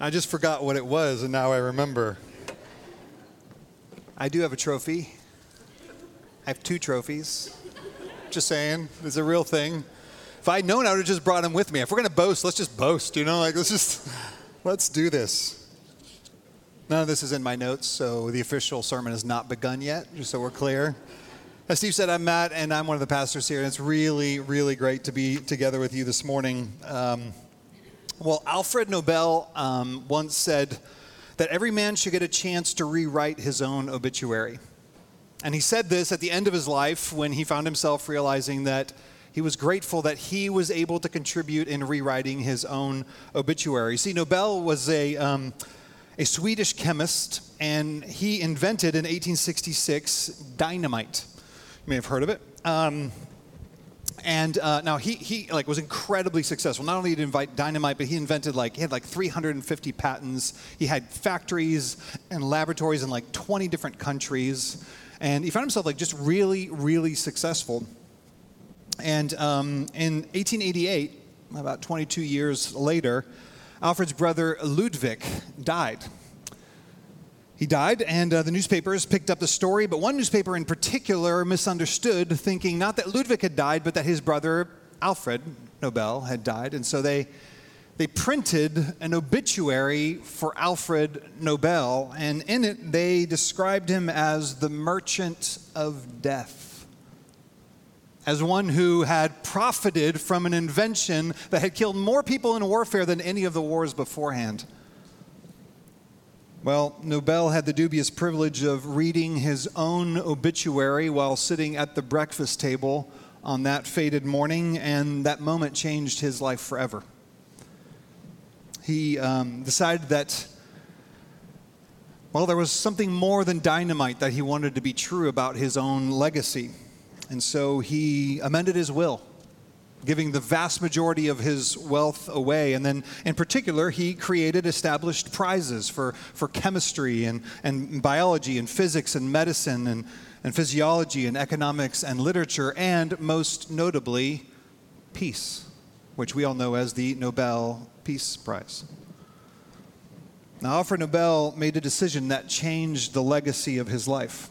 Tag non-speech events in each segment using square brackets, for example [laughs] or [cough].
I just forgot what it was, and now I remember. I do have a trophy. I have two trophies. Just saying, it's a real thing. If I'd known, I would have just brought them with me. If we're to boast, let's just boast, you know? Like, let's just, [laughs] let's do this. None of this is in my notes, so the official sermon has not begun yet, just so we're clear. As Steve said, I'm Matt, and I'm one of the pastors here, and it's really, really great to be together with you this morning. Um, well, Alfred Nobel um, once said that every man should get a chance to rewrite his own obituary. And he said this at the end of his life when he found himself realizing that he was grateful that he was able to contribute in rewriting his own obituary. See, Nobel was a. Um, a Swedish chemist, and he invented in 1866 dynamite. You may have heard of it. Um, and uh, now he, he like was incredibly successful. Not only did he invent dynamite, but he invented like he had like 350 patents. He had factories and laboratories in like 20 different countries, and he found himself like just really, really successful. And um, in 1888, about 22 years later, Alfred's brother Ludwig died. He died, and uh, the newspapers picked up the story, but one newspaper in particular misunderstood, thinking not that Ludwig had died, but that his brother Alfred Nobel had died. And so they, they printed an obituary for Alfred Nobel, and in it they described him as the merchant of death as one who had profited from an invention that had killed more people in warfare than any of the wars beforehand. Well, Nobel had the dubious privilege of reading his own obituary while sitting at the breakfast table on that fated morning, and that moment changed his life forever. He um, decided that, well, there was something more than dynamite that he wanted to be true about his own legacy. And so he amended his will, giving the vast majority of his wealth away. And then, in particular, he created established prizes for, for chemistry and, and biology and physics and medicine and, and physiology and economics and literature, and most notably, peace, which we all know as the Nobel Peace Prize. Now, Alfred Nobel made a decision that changed the legacy of his life.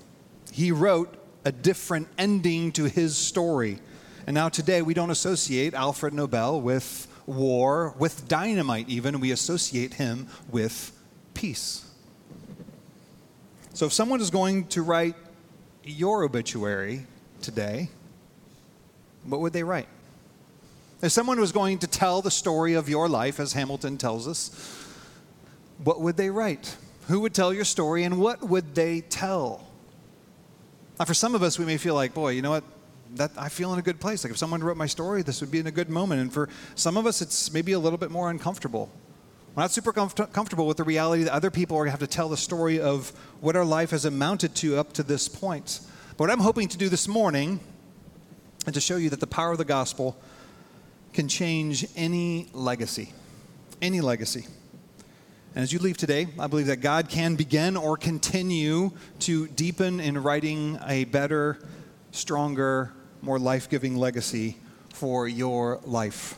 He wrote a different ending to his story. And now today we don't associate Alfred Nobel with war, with dynamite even. We associate him with peace. So if someone is going to write your obituary today, what would they write? If someone was going to tell the story of your life, as Hamilton tells us, what would they write? Who would tell your story and what would they tell? Now, for some of us, we may feel like, boy, you know what? That I feel in a good place. Like if someone wrote my story, this would be in a good moment. And for some of us, it's maybe a little bit more uncomfortable. We're not super comf- comfortable with the reality that other people are going to have to tell the story of what our life has amounted to up to this point. But what I'm hoping to do this morning is to show you that the power of the gospel can change any legacy. Any legacy. And as you leave today, I believe that God can begin or continue to deepen in writing a better, stronger, more life giving legacy for your life.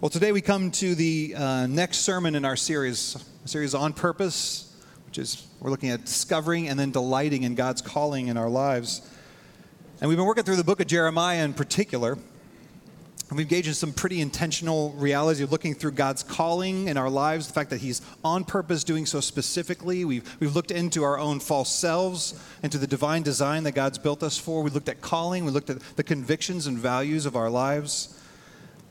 Well, today we come to the uh, next sermon in our series, series on purpose, which is we're looking at discovering and then delighting in God's calling in our lives. And we've been working through the book of Jeremiah in particular. And we've engaged in some pretty intentional reality of looking through God's calling in our lives, the fact that He's on purpose doing so specifically. We've, we've looked into our own false selves, into the divine design that God's built us for. We looked at calling, we looked at the convictions and values of our lives.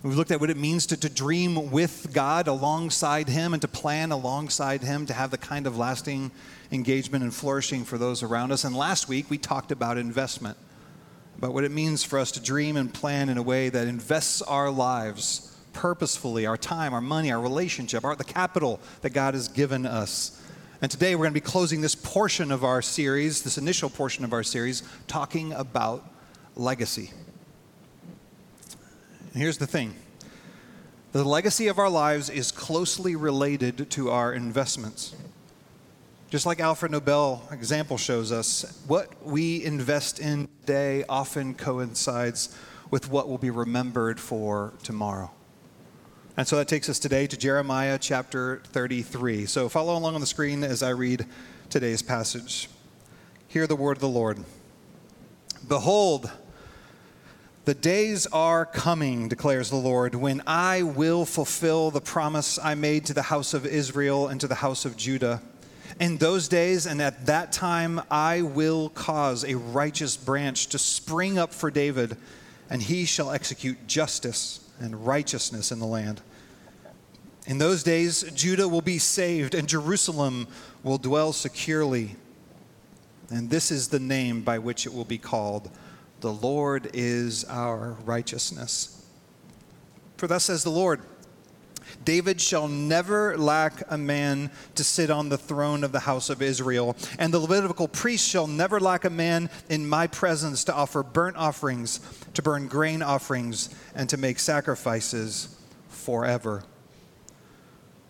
We've looked at what it means to, to dream with God alongside Him and to plan alongside Him to have the kind of lasting engagement and flourishing for those around us. And last week we talked about investment about what it means for us to dream and plan in a way that invests our lives purposefully, our time, our money, our relationship, our, the capital that God has given us. And today we're going to be closing this portion of our series, this initial portion of our series, talking about legacy. And here's the thing the legacy of our lives is closely related to our investments. Just like Alfred Nobel example shows us, what we invest in today often coincides with what will be remembered for tomorrow. And so that takes us today to Jeremiah chapter 33. So follow along on the screen as I read today's passage. Hear the word of the Lord. Behold, the days are coming, declares the Lord, when I will fulfill the promise I made to the house of Israel and to the house of Judah. In those days and at that time, I will cause a righteous branch to spring up for David, and he shall execute justice and righteousness in the land. In those days, Judah will be saved, and Jerusalem will dwell securely. And this is the name by which it will be called the Lord is our righteousness. For thus says the Lord David shall never lack a man to sit on the throne of the house of Israel, and the Levitical priest shall never lack a man in my presence to offer burnt offerings, to burn grain offerings, and to make sacrifices forever.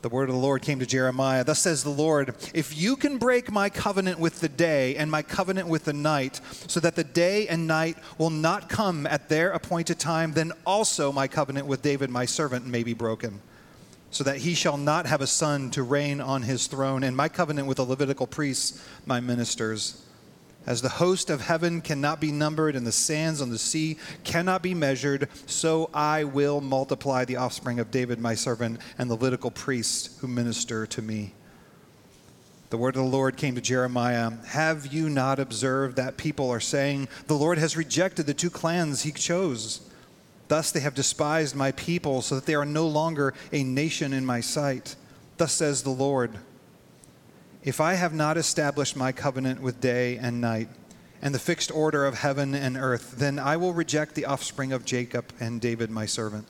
The word of the Lord came to Jeremiah. Thus says the Lord, if you can break my covenant with the day and my covenant with the night, so that the day and night will not come at their appointed time, then also my covenant with David, my servant, may be broken, so that he shall not have a son to reign on his throne, and my covenant with the Levitical priests, my ministers. As the host of heaven cannot be numbered and the sands on the sea cannot be measured, so I will multiply the offspring of David my servant and the Levitical priests who minister to me. The word of the Lord came to Jeremiah Have you not observed that people are saying, The Lord has rejected the two clans he chose? Thus they have despised my people, so that they are no longer a nation in my sight. Thus says the Lord. If I have not established my covenant with day and night, and the fixed order of heaven and earth, then I will reject the offspring of Jacob and David my servant.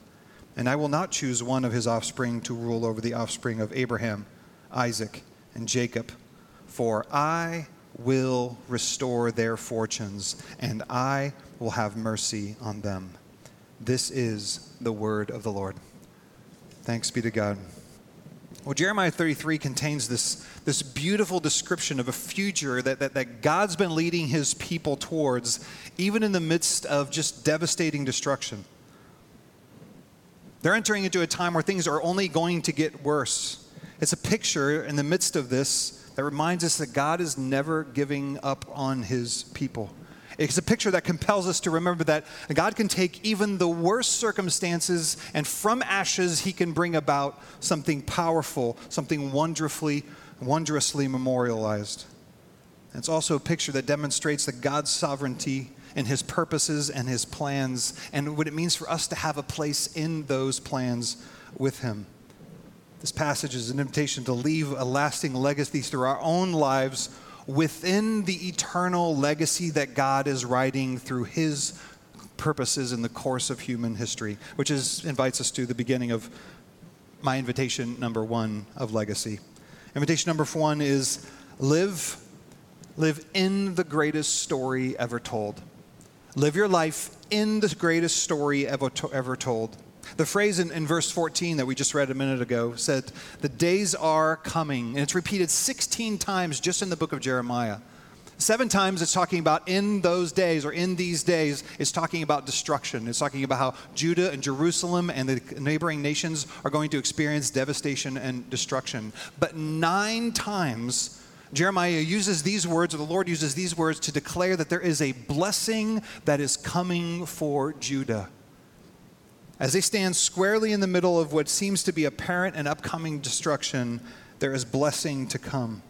And I will not choose one of his offspring to rule over the offspring of Abraham, Isaac, and Jacob. For I will restore their fortunes, and I will have mercy on them. This is the word of the Lord. Thanks be to God. Well, Jeremiah 33 contains this, this beautiful description of a future that, that, that God's been leading his people towards, even in the midst of just devastating destruction. They're entering into a time where things are only going to get worse. It's a picture in the midst of this that reminds us that God is never giving up on his people. It's a picture that compels us to remember that God can take even the worst circumstances and from ashes he can bring about something powerful, something wonderfully, wondrously memorialized. It's also a picture that demonstrates that God's sovereignty and his purposes and his plans and what it means for us to have a place in those plans with him. This passage is an invitation to leave a lasting legacy through our own lives within the eternal legacy that God is writing through his purposes in the course of human history, which is, invites us to the beginning of my invitation number one of legacy. Invitation number one is live, live in the greatest story ever told. Live your life in the greatest story ever, ever told. The phrase in, in, verse 14 that we just read a minute ago said, The days are coming. And it's repeated 16 times just in the book of Jeremiah. Seven times it's talking about in those days or in these days, it's talking about destruction. It's talking about how Judah and Jerusalem and the neighboring nations are going to experience devastation and destruction. But nine times, Jeremiah uses these words, or the Lord uses these words to declare that there is a blessing that is coming for Judah. As they stand squarely in the middle of what seems to be apparent and upcoming destruction, there is blessing to come.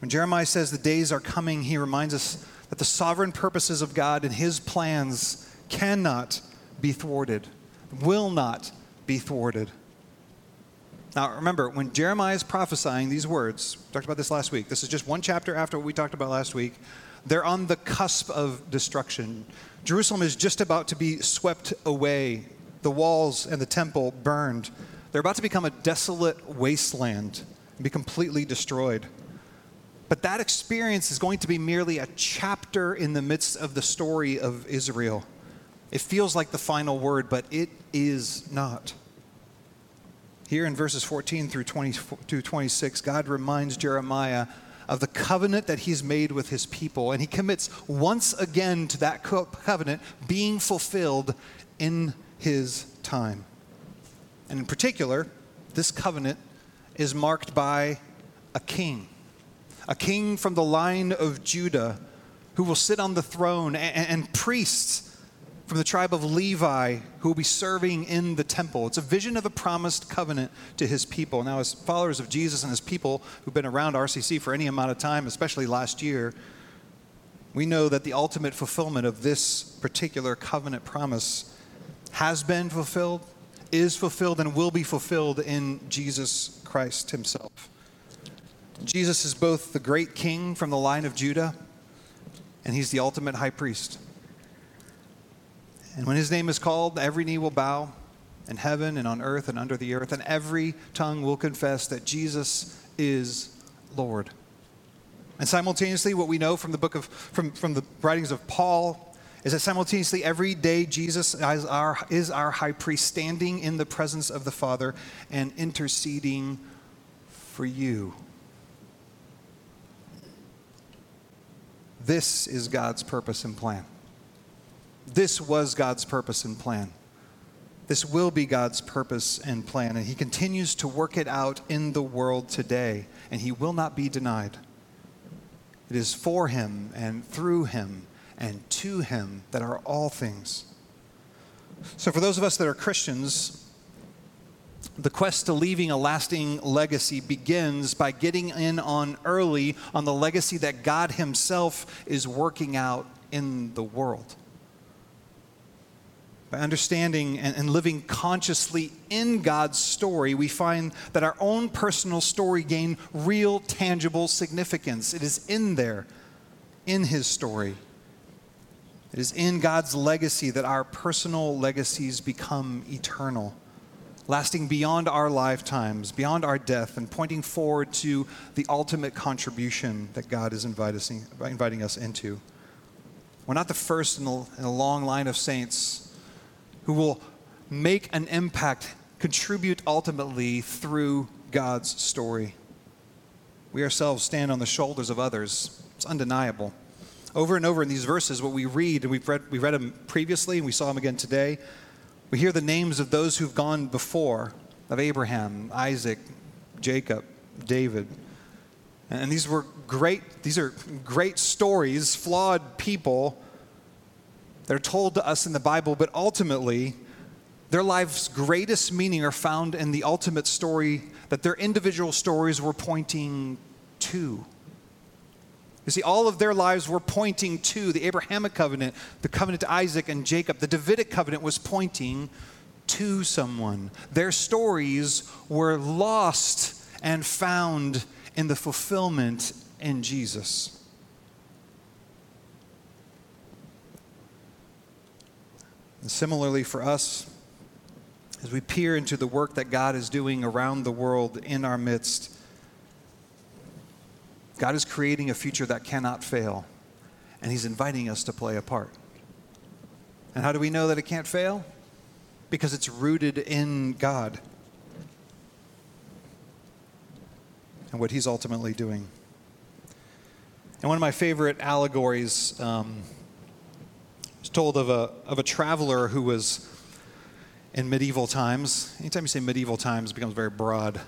When Jeremiah says the days are coming, he reminds us that the sovereign purposes of God and his plans cannot be thwarted, will not be thwarted. Now, remember, when Jeremiah is prophesying these words, talked about this last week. This is just one chapter after what we talked about last week. They're on the cusp of destruction. Jerusalem is just about to be swept away the walls and the temple burned. They're about to become a desolate wasteland and be completely destroyed. But that experience is going to be merely a chapter in the midst of the story of Israel. It feels like the final word, but it is not. Here in verses 14 through 20, 26, God reminds Jeremiah of the covenant that he's made with his people, and he commits once again to that covenant being fulfilled in his time. And in particular, this covenant is marked by a king, a king from the line of Judah who will sit on the throne, and, and priests from the tribe of Levi who will be serving in the temple. It's a vision of a promised covenant to his people. Now, as followers of Jesus and his people who've been around RCC for any amount of time, especially last year, we know that the ultimate fulfillment of this particular covenant promise has been fulfilled, is fulfilled, and will be fulfilled in Jesus Christ himself. Jesus is both the great king from the line of Judah, and he's the ultimate high priest. And when his name is called, every knee will bow in heaven and on earth and under the earth, and every tongue will confess that Jesus is Lord. And simultaneously, what we know from the book of from, from the writings of Paul is that simultaneously every day Jesus is our, is our high priest standing in the presence of the Father and interceding for you. This is God's purpose and plan. This was God's purpose and plan. This will be God's purpose and plan, and He continues to work it out in the world today, and He will not be denied. It is for Him and through Him and to Him that are all things. So, for those of us that are Christians, the quest to leaving a lasting legacy begins by getting in on early on the legacy that God Himself is working out in the world by understanding and, living consciously in God's story, we find that our own personal story gain real, tangible significance. It is in there, in His story. It is in God's legacy that our personal legacies become eternal, lasting beyond our lifetimes, beyond our death, and pointing forward to the ultimate contribution that God is inviting, us into. We're not the first in a, in a long line of saints who will make an impact, contribute ultimately through God's story. We ourselves stand on the shoulders of others. It's undeniable. Over and over in these verses, what we read, and we've read, we read them previously and we saw them again today, we hear the names of those who've gone before of Abraham, Isaac, Jacob, David. And these were great, these are great stories, flawed people that are told to us in the Bible, but ultimately, their life's greatest meaning are found in the ultimate story that their individual stories were pointing to. You see, all of their lives were pointing to the Abrahamic covenant, the covenant to Isaac and Jacob. The Davidic covenant was pointing to someone. Their stories were lost and found in the fulfillment in Jesus. And similarly, for us, as we peer into the work that God is doing around the world in our midst, God is creating a future that cannot fail, and He's inviting us to play a part. And how do we know that it can't fail? Because it's rooted in God and what He's ultimately doing. And one of my favorite allegories. Um, was told of a, of a traveler who was in medieval times. Anytime you say medieval times, it becomes very broad.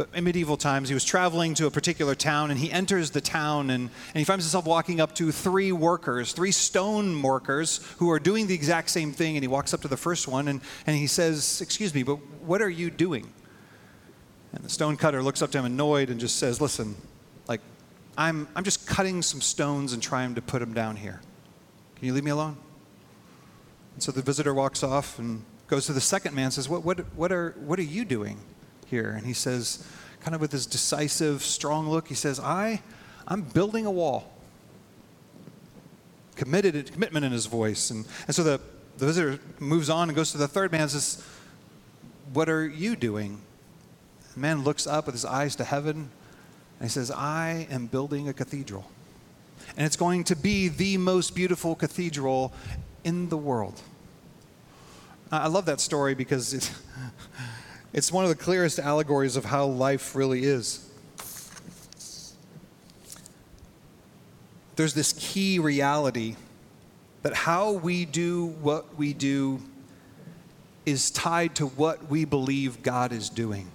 But in medieval times, he was traveling to a particular town and he enters the town and, and he finds himself walking up to three workers, three stone workers who are doing the exact same thing. And he walks up to the first one and, and he says, Excuse me, but what are you doing? And the stone cutter looks up to him annoyed and just says, Listen, like, I'm, I'm just cutting some stones and trying to put them down here. Can you leave me alone? And so the visitor walks off and goes to the second man and says, what, what, what, are, what are you doing here? And he says, kind of with this decisive, strong look, he says, I, I'm building a wall. Committed, commitment in his voice. And, and so the, the visitor moves on and goes to the third man and says, What are you doing? The man looks up with his eyes to heaven and he says, I am building a cathedral. And it's going to be the most beautiful cathedral in the world. I love that story because it, [laughs] it's one of the clearest allegories of how life really is. There's this key reality that how we do what we do is tied to what we believe God is doing.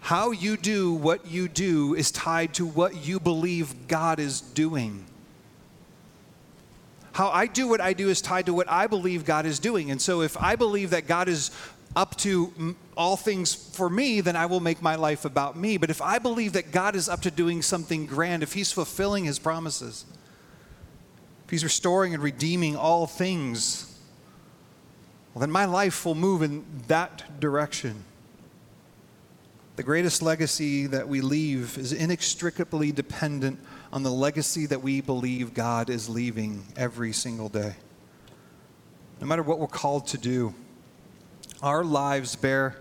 How you do what you do is tied to what you believe God is doing. How I do what I do is tied to what I believe God is doing. And so if I believe that God is up to all things for me, then I will make my life about me. But if I believe that God is up to doing something grand, if He's fulfilling His promises, if He's restoring and redeeming all things, well, then my life will move in that direction. The greatest legacy that we leave is inextricably dependent on the legacy that we believe God is leaving every single day. No matter what we're called to do, our lives bear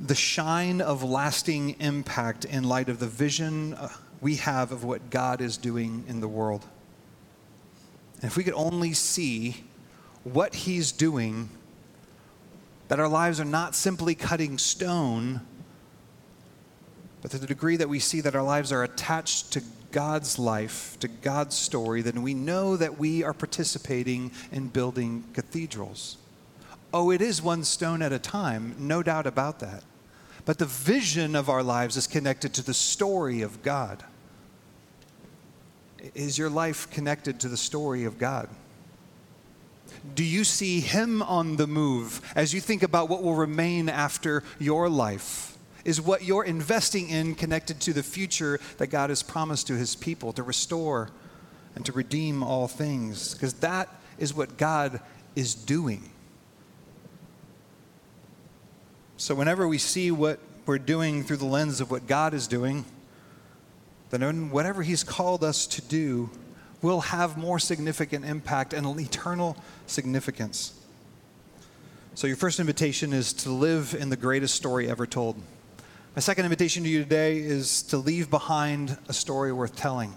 the shine of lasting impact in light of the vision uh, we have of what God is doing in the world. And if we could only see what He's doing, that our lives are not simply cutting stone, but to the degree that we see that our lives are attached to God's life, to God's story, then we know that we are participating in building cathedrals. Oh, it is one stone at a time, no doubt about that. But the vision of our lives is connected to the story of God. Is your life connected to the story of God? Do you see Him on the move as you think about what will remain after your life? Is what you're investing in connected to the future that God has promised to His people to restore and to redeem all things? Because that is what God is doing. So, whenever we see what we're doing through the lens of what God is doing, then whatever He's called us to do will have more significant impact and an eternal significance. So, your first invitation is to live in the greatest story ever told. My second invitation to you today is to leave behind a story worth telling.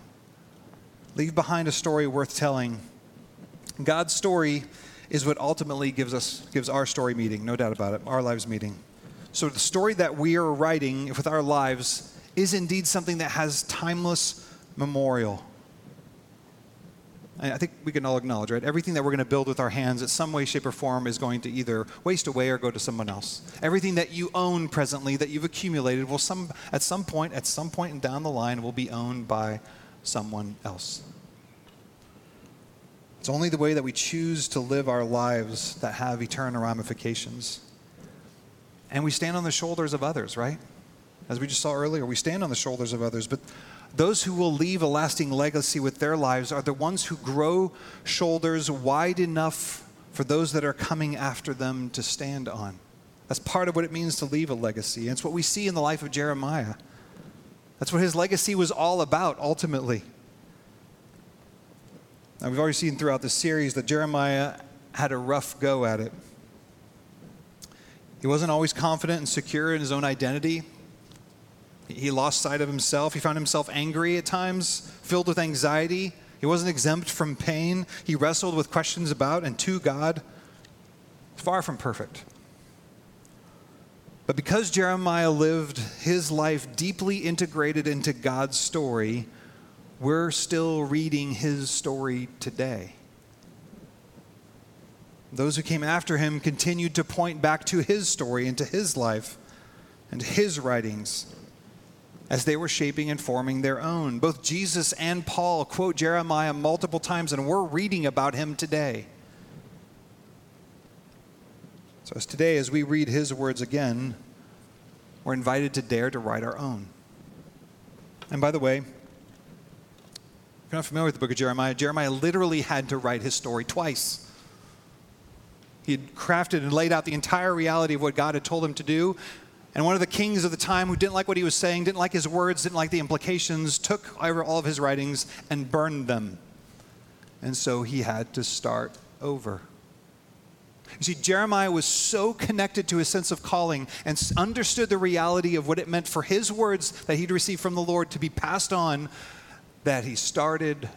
Leave behind a story worth telling. God's story is what ultimately gives us gives our story meaning, no doubt about it, our lives meaning. So the story that we are writing with our lives is indeed something that has timeless memorial. I think we can all acknowledge, right? Everything that we're going to build with our hands, in some way, shape, or form, is going to either waste away or go to someone else. Everything that you own presently, that you've accumulated, will some at some point, at some point down the line, will be owned by someone else. It's only the way that we choose to live our lives that have eternal ramifications and we stand on the shoulders of others, right? As we just saw earlier, we stand on the shoulders of others, but those who will leave a lasting legacy with their lives are the ones who grow shoulders wide enough for those that are coming after them to stand on. That's part of what it means to leave a legacy. And it's what we see in the life of Jeremiah. That's what his legacy was all about, ultimately. Now, we've already seen throughout the series that Jeremiah had a rough go at it. He wasn't always confident and secure in his own identity. He lost sight of himself. He found himself angry at times, filled with anxiety. He wasn't exempt from pain. He wrestled with questions about and to God. Far from perfect. But because Jeremiah lived his life deeply integrated into God's story, we're still reading his story today. Those who came after him continued to point back to his story and to his life and his writings as they were shaping and forming their own. Both Jesus and Paul quote Jeremiah multiple times, and we're reading about him today. So, as today, as we read his words again, we're invited to dare to write our own. And by the way, if you're not familiar with the book of Jeremiah, Jeremiah literally had to write his story twice. He had crafted and laid out the entire reality of what God had told him to do. And one of the kings of the time who didn't like what he was saying, didn't like his words, didn't like the implications, took over all of his writings and burned them. And so he had to start over. You see, Jeremiah was so connected to his sense of calling and understood the reality of what it meant for his words that he'd received from the Lord to be passed on that he started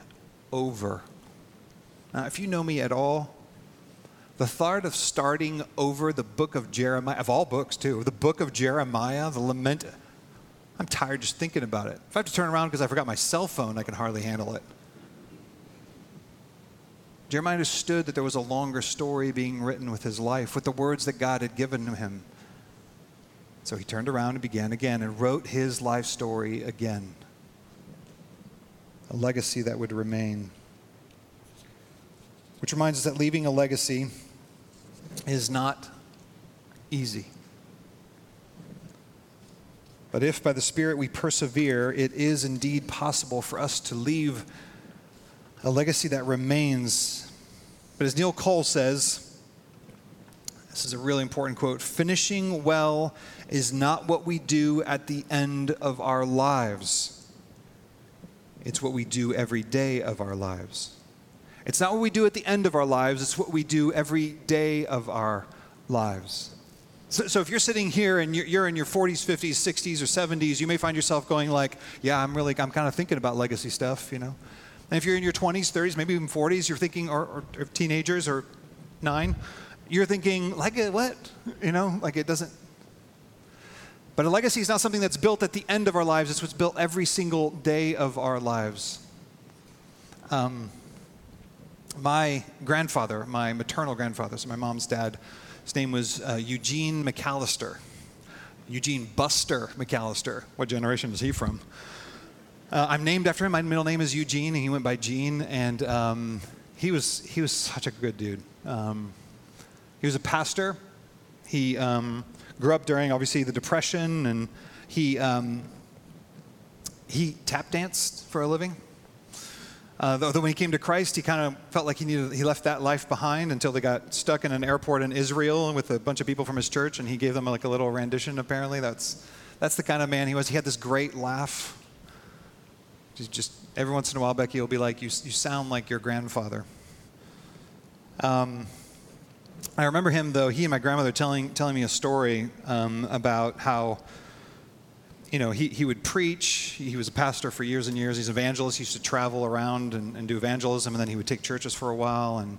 over. Now, if you know me at all, the thought of starting over the book of Jeremiah, of all books too, the book of Jeremiah, the lament, I'm tired just thinking about it. If I have to turn around because I forgot my cell phone, I can hardly handle it. Jeremiah understood that there was a longer story being written with his life, with the words that God had given him. So he turned around and began again and wrote his life story again. A legacy that would remain. Which reminds us that leaving a legacy is not easy. But if by the Spirit we persevere, it is indeed possible for us to leave a legacy that remains. But as Neil Cole says, this is a really important quote finishing well is not what we do at the end of our lives, it's what we do every day of our lives. It's not what we do at the end of our lives, it's what we do every day of our lives. So, so if you're sitting here and you're, you're, in your 40s, 50s, 60s, or 70s, you may find yourself going like, yeah, I'm really, I'm kind of thinking about legacy stuff, you know. And if you're in your 20s, 30s, maybe even 40s, you're thinking, or, or, or teenagers, or nine, you're thinking, like what? You know, like it doesn't. But a legacy is not something that's built at the end of our lives. It's what's built every single day of our lives. Um, my grandfather, my maternal grandfather, so my mom's dad, his name was uh, Eugene McAllister. Eugene Buster McAllister. What generation is he from? Uh, I'm named after him. My middle name is Eugene, and he went by Gene. And um, he was he was such a good dude. Um, he was a pastor. He um, grew up during obviously the Depression, and he um, he tap danced for a living. Uh, though, when he came to Christ, he kind of felt like he needed, he left that life behind until they got stuck in an airport in Israel with a bunch of people from his church, and he gave them like a little rendition. Apparently, that's that's the kind of man he was. He had this great laugh. Just every once in a while, Becky will be like, "You, you sound like your grandfather." Um, I remember him though. He and my grandmother telling telling me a story um, about how you know, he, he would preach. He was a pastor for years and years. He's an evangelist. He used to travel around and, and do evangelism, and then he would take churches for a while. And,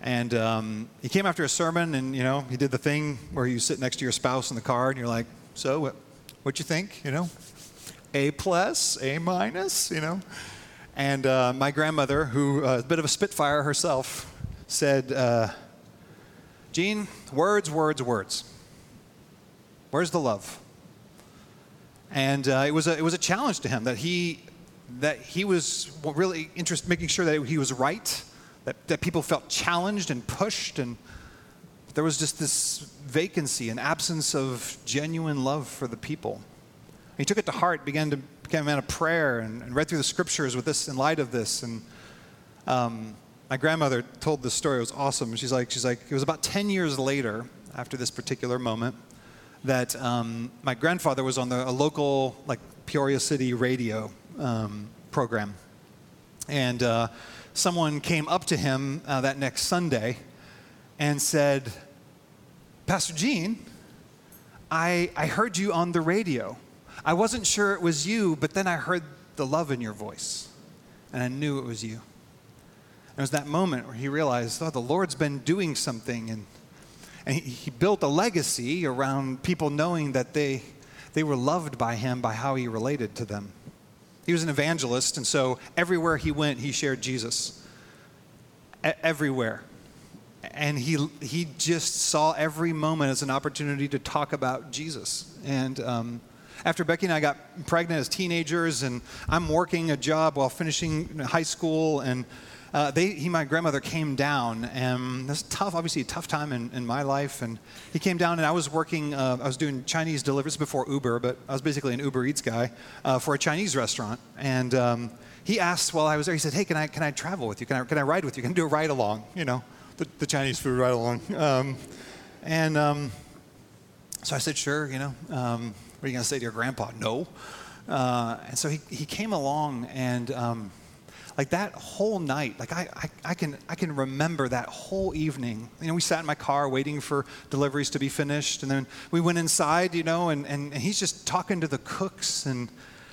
and um, he came after a sermon, and, you know, he did the thing where you sit next to your spouse in the car, and you're like, so what, what you think, you know? A plus, A minus, you know? And uh, my grandmother, who uh, a bit of a spitfire herself, said, uh, Gene, words, words, words. Where's the love? And uh, it, was a, it was a challenge to him that he, that he was really interested making sure that he was right, that, that people felt challenged and pushed, and there was just this vacancy, an absence of genuine love for the people. He took it to heart, began to become a man of prayer, and, and read through the scriptures with this in light of this. And um, my grandmother told this story; it was awesome. She's like, she's like, it was about 10 years later after this particular moment that um, my grandfather was on the, a local, like Peoria City radio um, program. And uh, someone came up to him uh, that next Sunday and said, Pastor Gene, I, I heard you on the radio. I wasn't sure it was you, but then I heard the love in your voice, and I knew it was you. And it was that moment where he realized, oh, the Lord's been doing something, and and he, he built a legacy around people knowing that they, they were loved by him by how he related to them. He was an evangelist, and so everywhere he went, he shared Jesus. everywhere. And he, he just saw every moment as an opportunity to talk about Jesus. And um, after Becky and I got pregnant as teenagers, and I'm working a job while finishing high school, and uh, they, he, my grandmother came down, and this tough, obviously a tough time in, in my life. And he came down, and I was working, uh, I was doing Chinese deliveries before Uber, but I was basically an Uber Eats guy uh, for a Chinese restaurant. And um, he asked while I was there, he said, "Hey, can I can I travel with you? Can I can I ride with you? Can I do a ride along? You know, the, the Chinese food ride along." [laughs] Um, and um, so I said, "Sure." You know, um, what are you going to say to your grandpa? No. Uh, and so he, he came along and um, like that whole night, like I, I, I, can, I can remember that whole evening. You know, we sat in my car waiting for deliveries to be finished, and then we went inside, you know, and, and, and he's just talking to the cooks. And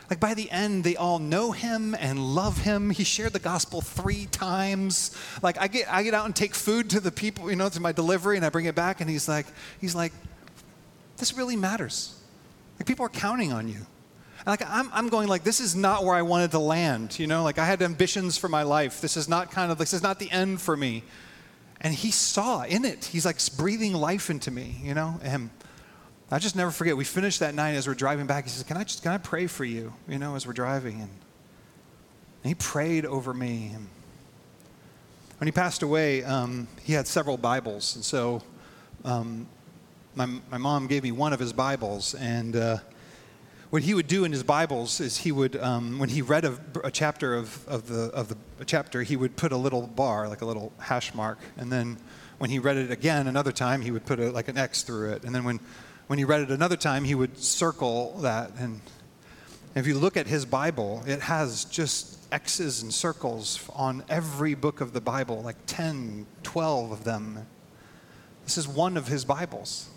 like by the end, they all know him and love him. He shared the gospel three times. Like I get, I get out and take food to the people, you know, to my delivery, and I bring it back, and he's like, he's like, this really matters. Like people are counting on you. Like I'm, I'm going like this is not where I wanted to land, you know. Like I had ambitions for my life. This is not kind of this is not the end for me. And he saw in it. He's like breathing life into me, you know. And I just never forget. We finished that night as we're driving back. He says, "Can I just can I pray for you?" You know, as we're driving, and, and he prayed over me. And when he passed away, um, he had several Bibles, and so um, my my mom gave me one of his Bibles, and uh, what he would do in his Bibles is he would, um, when he read a, a, chapter of, of, the, of the chapter, he would put a little bar, like a little hash mark, and then when he read it again another time, he would put a, like an X through it, and then when when he read it another time, he would circle that. And if you look at his Bible, it has just X's and circles on every book of the Bible, like 10, 12 of them. This is one of his Bibles.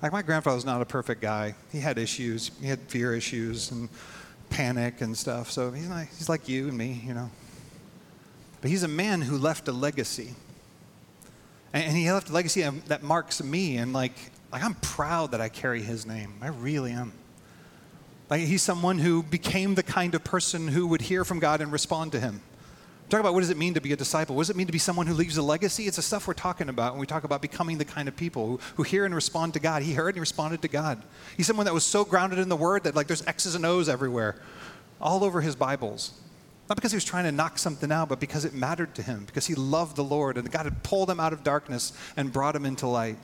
Like, my grandfather was not a perfect guy. He had issues, he had fear issues and panic and stuff. So he's, not, he's like you and me, you know. But he's a man who left a legacy. And he left a legacy that marks me. And like, like, I'm proud that I carry his name. I really am. Like, he's someone who became the kind of person who would hear from God and respond to him. Talk about what does it mean to be a disciple? What does it mean to be someone who leaves a legacy? It's the stuff we're talking about when we talk about becoming the kind of people who, who hear and respond to God. He heard and responded to God. He's someone that was so grounded in the Word that like there's X's and O's everywhere, all over his Bibles. Not because he was trying to knock something out, but because it mattered to him, because he loved the Lord and God had pulled him out of darkness and brought him into light.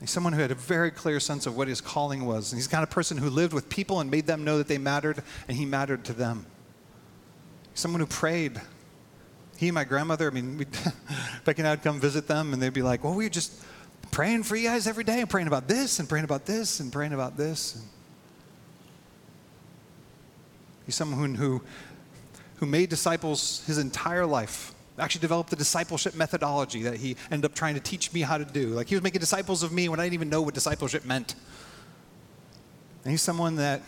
He's someone who had a very clear sense of what his calling was. And he's the kind of person who lived with people and made them know that they mattered, and he mattered to them. Someone who prayed. He and my grandmother, I mean, [laughs] Becky and I would come visit them, and they'd be like, well, we were just praying for you guys every day, and praying about this, and praying about this, and praying about this. And he's someone who, who made disciples his entire life actually developed the discipleship methodology that he ended up trying to teach me how to do. Like he was making disciples of me when I didn't even know what discipleship meant. And he's someone that,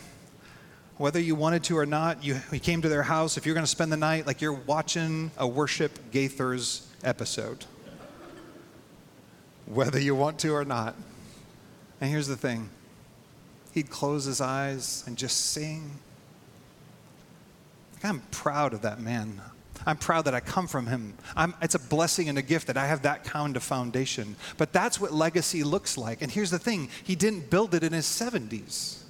whether you wanted to or not, you, you came to their house. If you're going to spend the night, like you're watching a worship Gaithers episode, whether you want to or not. And here's the thing he'd close his eyes and just sing. I'm proud of that man. I'm proud that I come from him. I'm, it's a blessing and a gift that I have that kind of foundation. But that's what legacy looks like. And here's the thing he didn't build it in his 70s.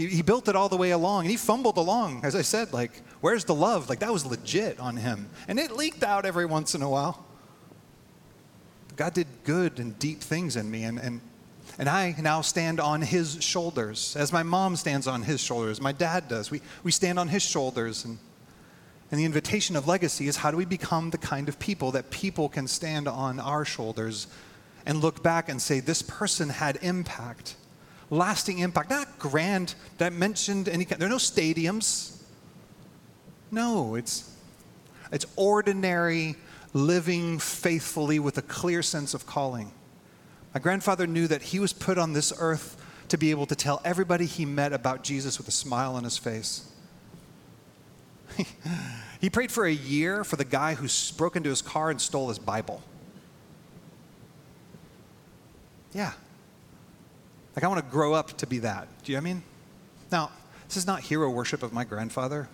He, he built it all the way along, and he fumbled along. As I said, like, where's the love? Like, that was legit on him. And it leaked out every once in a while. God did good and deep things in me, and, and, and I now stand on his shoulders, as my mom stands on his shoulders, my dad does. We, we stand on his shoulders. And, and the invitation of legacy is how do we become the kind of people that people can stand on our shoulders and look back and say, this person had impact, lasting impact, not grand, that mentioned any kind, there are no stadiums. No, it's, it's ordinary living faithfully with a clear sense of calling. My grandfather knew that he was put on this earth to be able to tell everybody he met about Jesus with a smile on his face. [laughs] he prayed for a year for the guy who broke into his car and stole his Bible. Yeah. Like, I want to grow up to be that. Do you know what I mean? Now, this is not hero worship of my grandfather.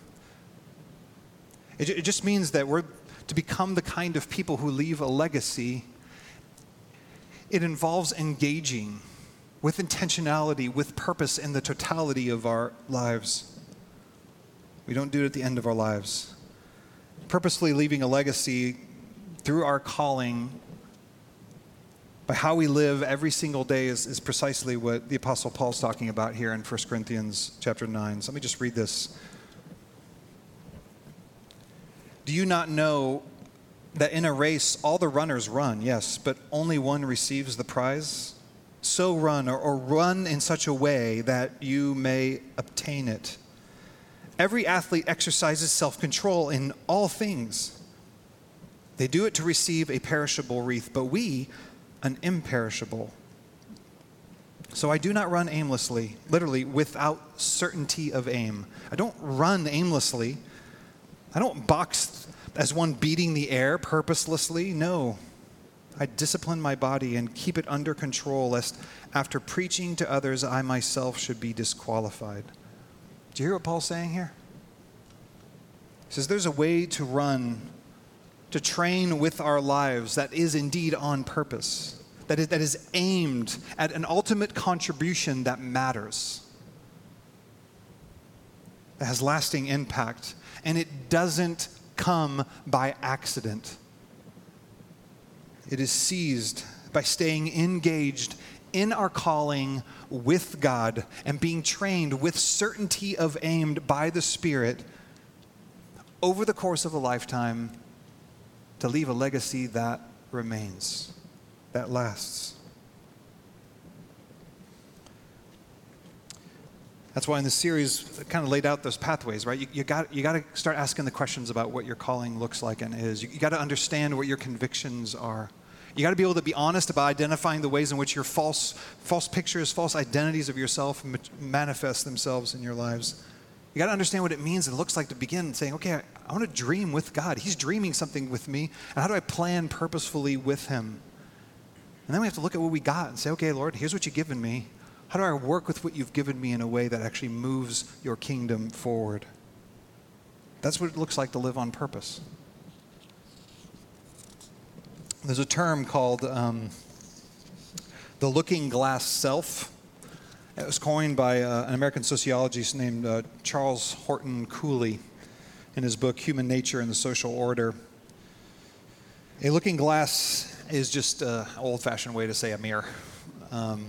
It, it just means that we're to become the kind of people who leave a legacy. It involves engaging with intentionality, with purpose in the totality of our lives. We don't do it at the end of our lives. Purposefully leaving a legacy through our calling by how we live every single day is, is precisely what the Apostle Paul's talking about here in 1 Corinthians chapter 9. So let me just read this. Do you not know that in a race all the runners run, yes, but only one receives the prize? So run, or, or run in such a way that you may obtain it. Every athlete exercises self control in all things. They do it to receive a perishable wreath, but we an imperishable. So I do not run aimlessly, literally without certainty of aim. I don't run aimlessly. I don't box as one beating the air purposelessly. No. I discipline my body and keep it under control, lest after preaching to others, I myself should be disqualified. Do you hear what Paul's saying here? He says there's a way to run, to train with our lives that is indeed on purpose, that is, that is aimed at an ultimate contribution that matters, that has lasting impact, and it doesn't come by accident. It is seized by staying engaged in our calling with God and being trained with certainty of aimed by the Spirit over the course of a lifetime to leave a legacy that remains, that lasts. That's why in this series, I kind of laid out those pathways, right? You, you got you got to start asking the questions about what your calling looks like and is. You, you got to understand what your convictions are. You got to be able to be honest about identifying the ways in which your false false pictures, false identities of yourself manifest themselves in your lives. You got to understand what it means and looks like to begin saying, okay, I, I want to dream with God. He's dreaming something with me, and how do I plan purposefully with Him? And then we have to look at what we got and say, okay, Lord, here's what you've given me. How do I work with what you've given me in a way that actually moves your kingdom forward? That's what it looks like to live on purpose. There's a term called um, the looking glass self. It was coined by uh, an American sociologist named uh, Charles Horton Cooley in his book Human Nature and the Social Order. A looking glass is just an old fashioned way to say a mirror. Um,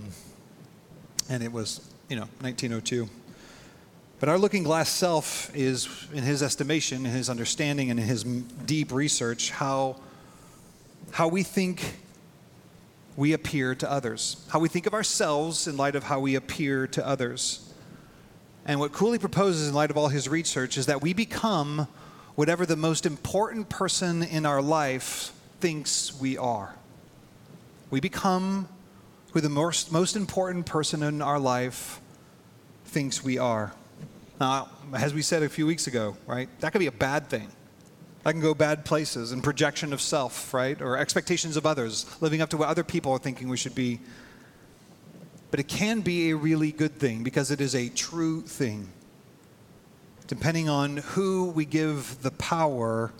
and it was, you know, 1902. But our looking glass self is, in his estimation, in his understanding, and in his deep research, how, how we think we appear to others, how we think of ourselves in light of how we appear to others. And what Cooley proposes in light of all his research is that we become whatever the most important person in our life thinks we are. We become who the most, most important person in our life thinks we are. Now, as we said a few weeks ago, right, that could be a bad thing. That can go bad places and projection of self, right, or expectations of others, living up to what other people are thinking we should be. But it can be a really good thing because it is a true thing, depending on who we give the power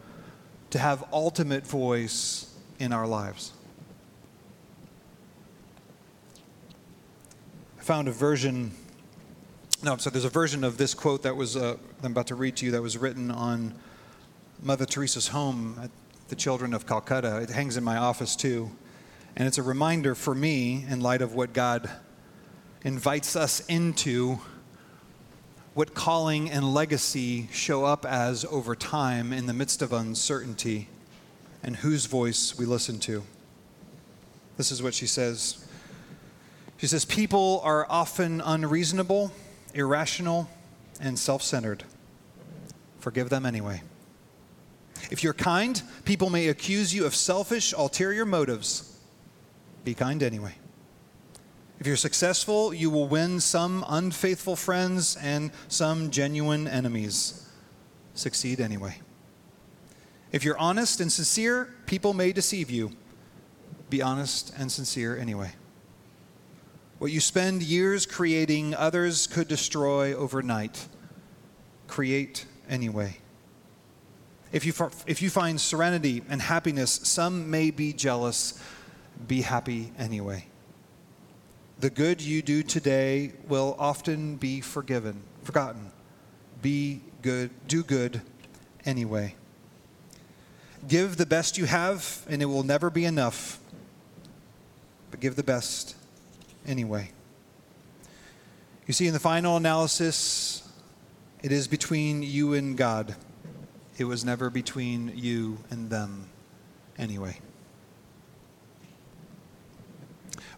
to have ultimate voice in our lives. I found a version. No, I'm sorry. There's a version of this quote that was uh, I'm about to read to you that was written on Mother Teresa's home at the Children of Calcutta. It hangs in my office too, and it's a reminder for me in light of what God invites us into. What calling and legacy show up as over time in the midst of uncertainty, and whose voice we listen to. This is what she says. She says, People are often unreasonable, irrational, and self centered. Forgive them anyway. If you're kind, people may accuse you of selfish, ulterior motives. Be kind anyway. If you're successful, you will win some unfaithful friends and some genuine enemies. Succeed anyway. If you're honest and sincere, people may deceive you. Be honest and sincere anyway. What you spend years creating, others could destroy overnight. Create anyway. If you, if you find serenity and happiness, some may be jealous. Be happy anyway. The good you do today will often be forgiven, forgotten. Be good, do good anyway. Give the best you have, and it will never be enough. But give the best anyway. You see, in the final analysis, it is between you and God. It was never between you and them anyway.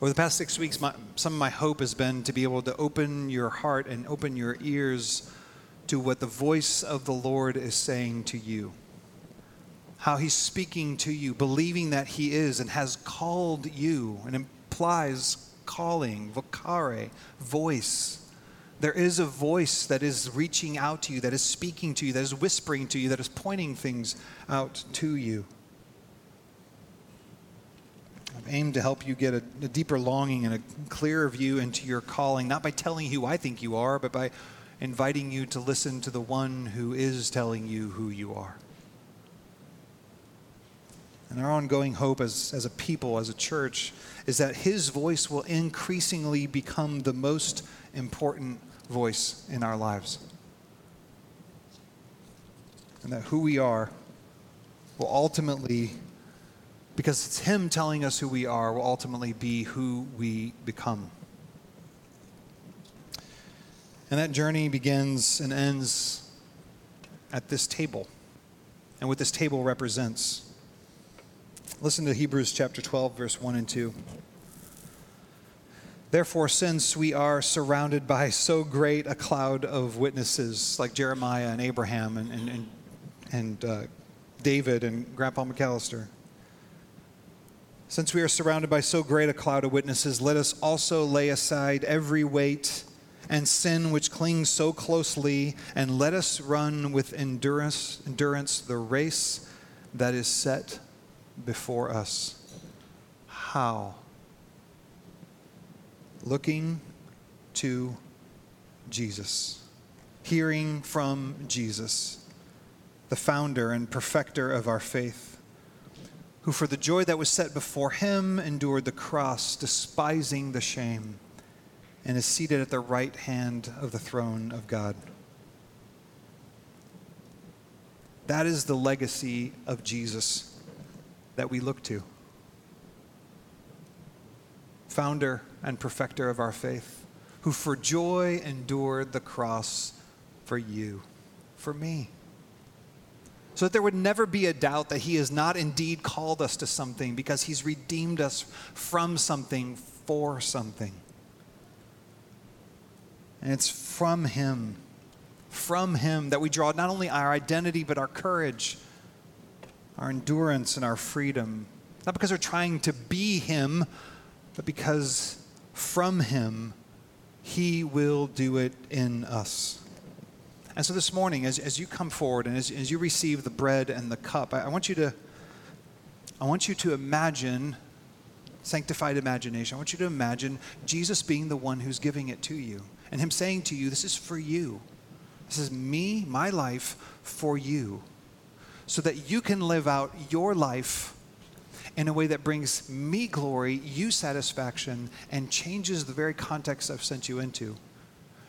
Over the past six weeks, my, some of my hope has been to be able to open your heart and open your ears to what the voice of the Lord is saying to you. How he's speaking to you, believing that he is and has called you and implies calling, vocare, voice. There is a voice that is reaching out to you, that is speaking to you, that is whispering to you, that is pointing things out to you. I've aimed to help you get a, a deeper longing and a clearer view into your calling, not by telling you who I think you are, but by inviting you to listen to the one who is telling you who you are. And our ongoing hope as, as a people, as a church, is that his voice will increasingly become the most important voice in our lives. And that who we are will ultimately, because it's him telling us who we are, will ultimately be who we become. And that journey begins and ends at this table and what this table represents. Listen to Hebrews chapter 12, verse 1 and 2. Therefore, since we are surrounded by so great a cloud of witnesses, like Jeremiah and Abraham and, and, and, and uh, David and Grandpa McAllister, since we are surrounded by so great a cloud of witnesses, let us also lay aside every weight and sin which clings so closely, and let us run with endurance, endurance the race that is set before us. How? Looking to Jesus, hearing from Jesus, the founder and perfecter of our faith, who for the joy that was set before him endured the cross, despising the shame and is seated at the right hand of the throne of God. That is the legacy of Jesus that we look to. Founder and perfecter of our faith, who for joy endured the cross for you, for me. So that there would never be a doubt that He has not indeed called us to something because He's redeemed us from something for something. And it's from Him, from Him that we draw not only our identity, but our courage, our endurance, and our freedom. Not because we're trying to be Him, but because from Him, He will do it in us. And so this morning, as, as you come forward and as, as you receive the bread and the cup, I, I want you to I want you to imagine sanctified imagination. I want you to imagine Jesus being the one who's giving it to you and Him saying to you, This is for you. This is me, my life, for you. So that you can live out your life in a way that brings me glory, you satisfaction, and changes the very context I've sent you into.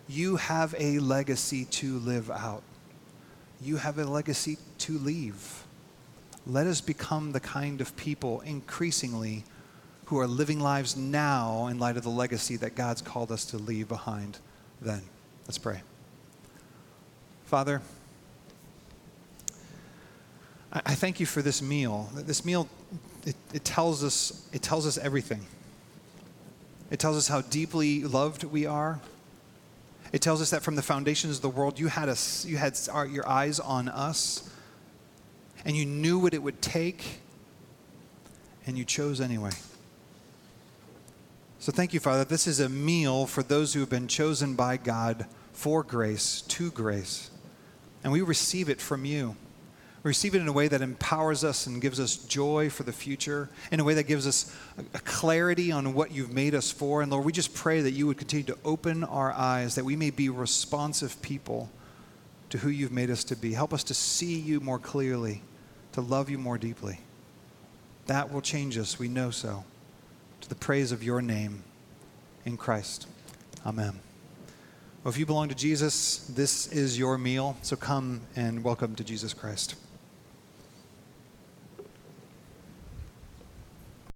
You have a legacy to live out. You have a legacy to leave. Let us become the kind of people increasingly who are living lives now in light of the legacy that God's called us to leave behind then. Let's pray. Father, I, thank you for this meal. This meal, it, it, tells us, it tells us everything. It tells us how deeply loved we are. It tells us that from the foundations of the world, you had, us, you had our, your eyes on us, and you knew what it would take, and you chose anyway. So thank you, Father. This is a meal for those who have been chosen by God for grace, to grace. And we receive it from you. Receive it in a way that empowers us and gives us joy for the future, in a way that gives us a clarity on what you've made us for. And Lord, we just pray that you would continue to open our eyes, that we may be responsive people to who you've made us to be. Help us to see you more clearly, to love you more deeply. That will change us. We know so to the praise of your name in Christ. Amen. Well, if you belong to Jesus, this is your meal, so come and welcome to Jesus Christ.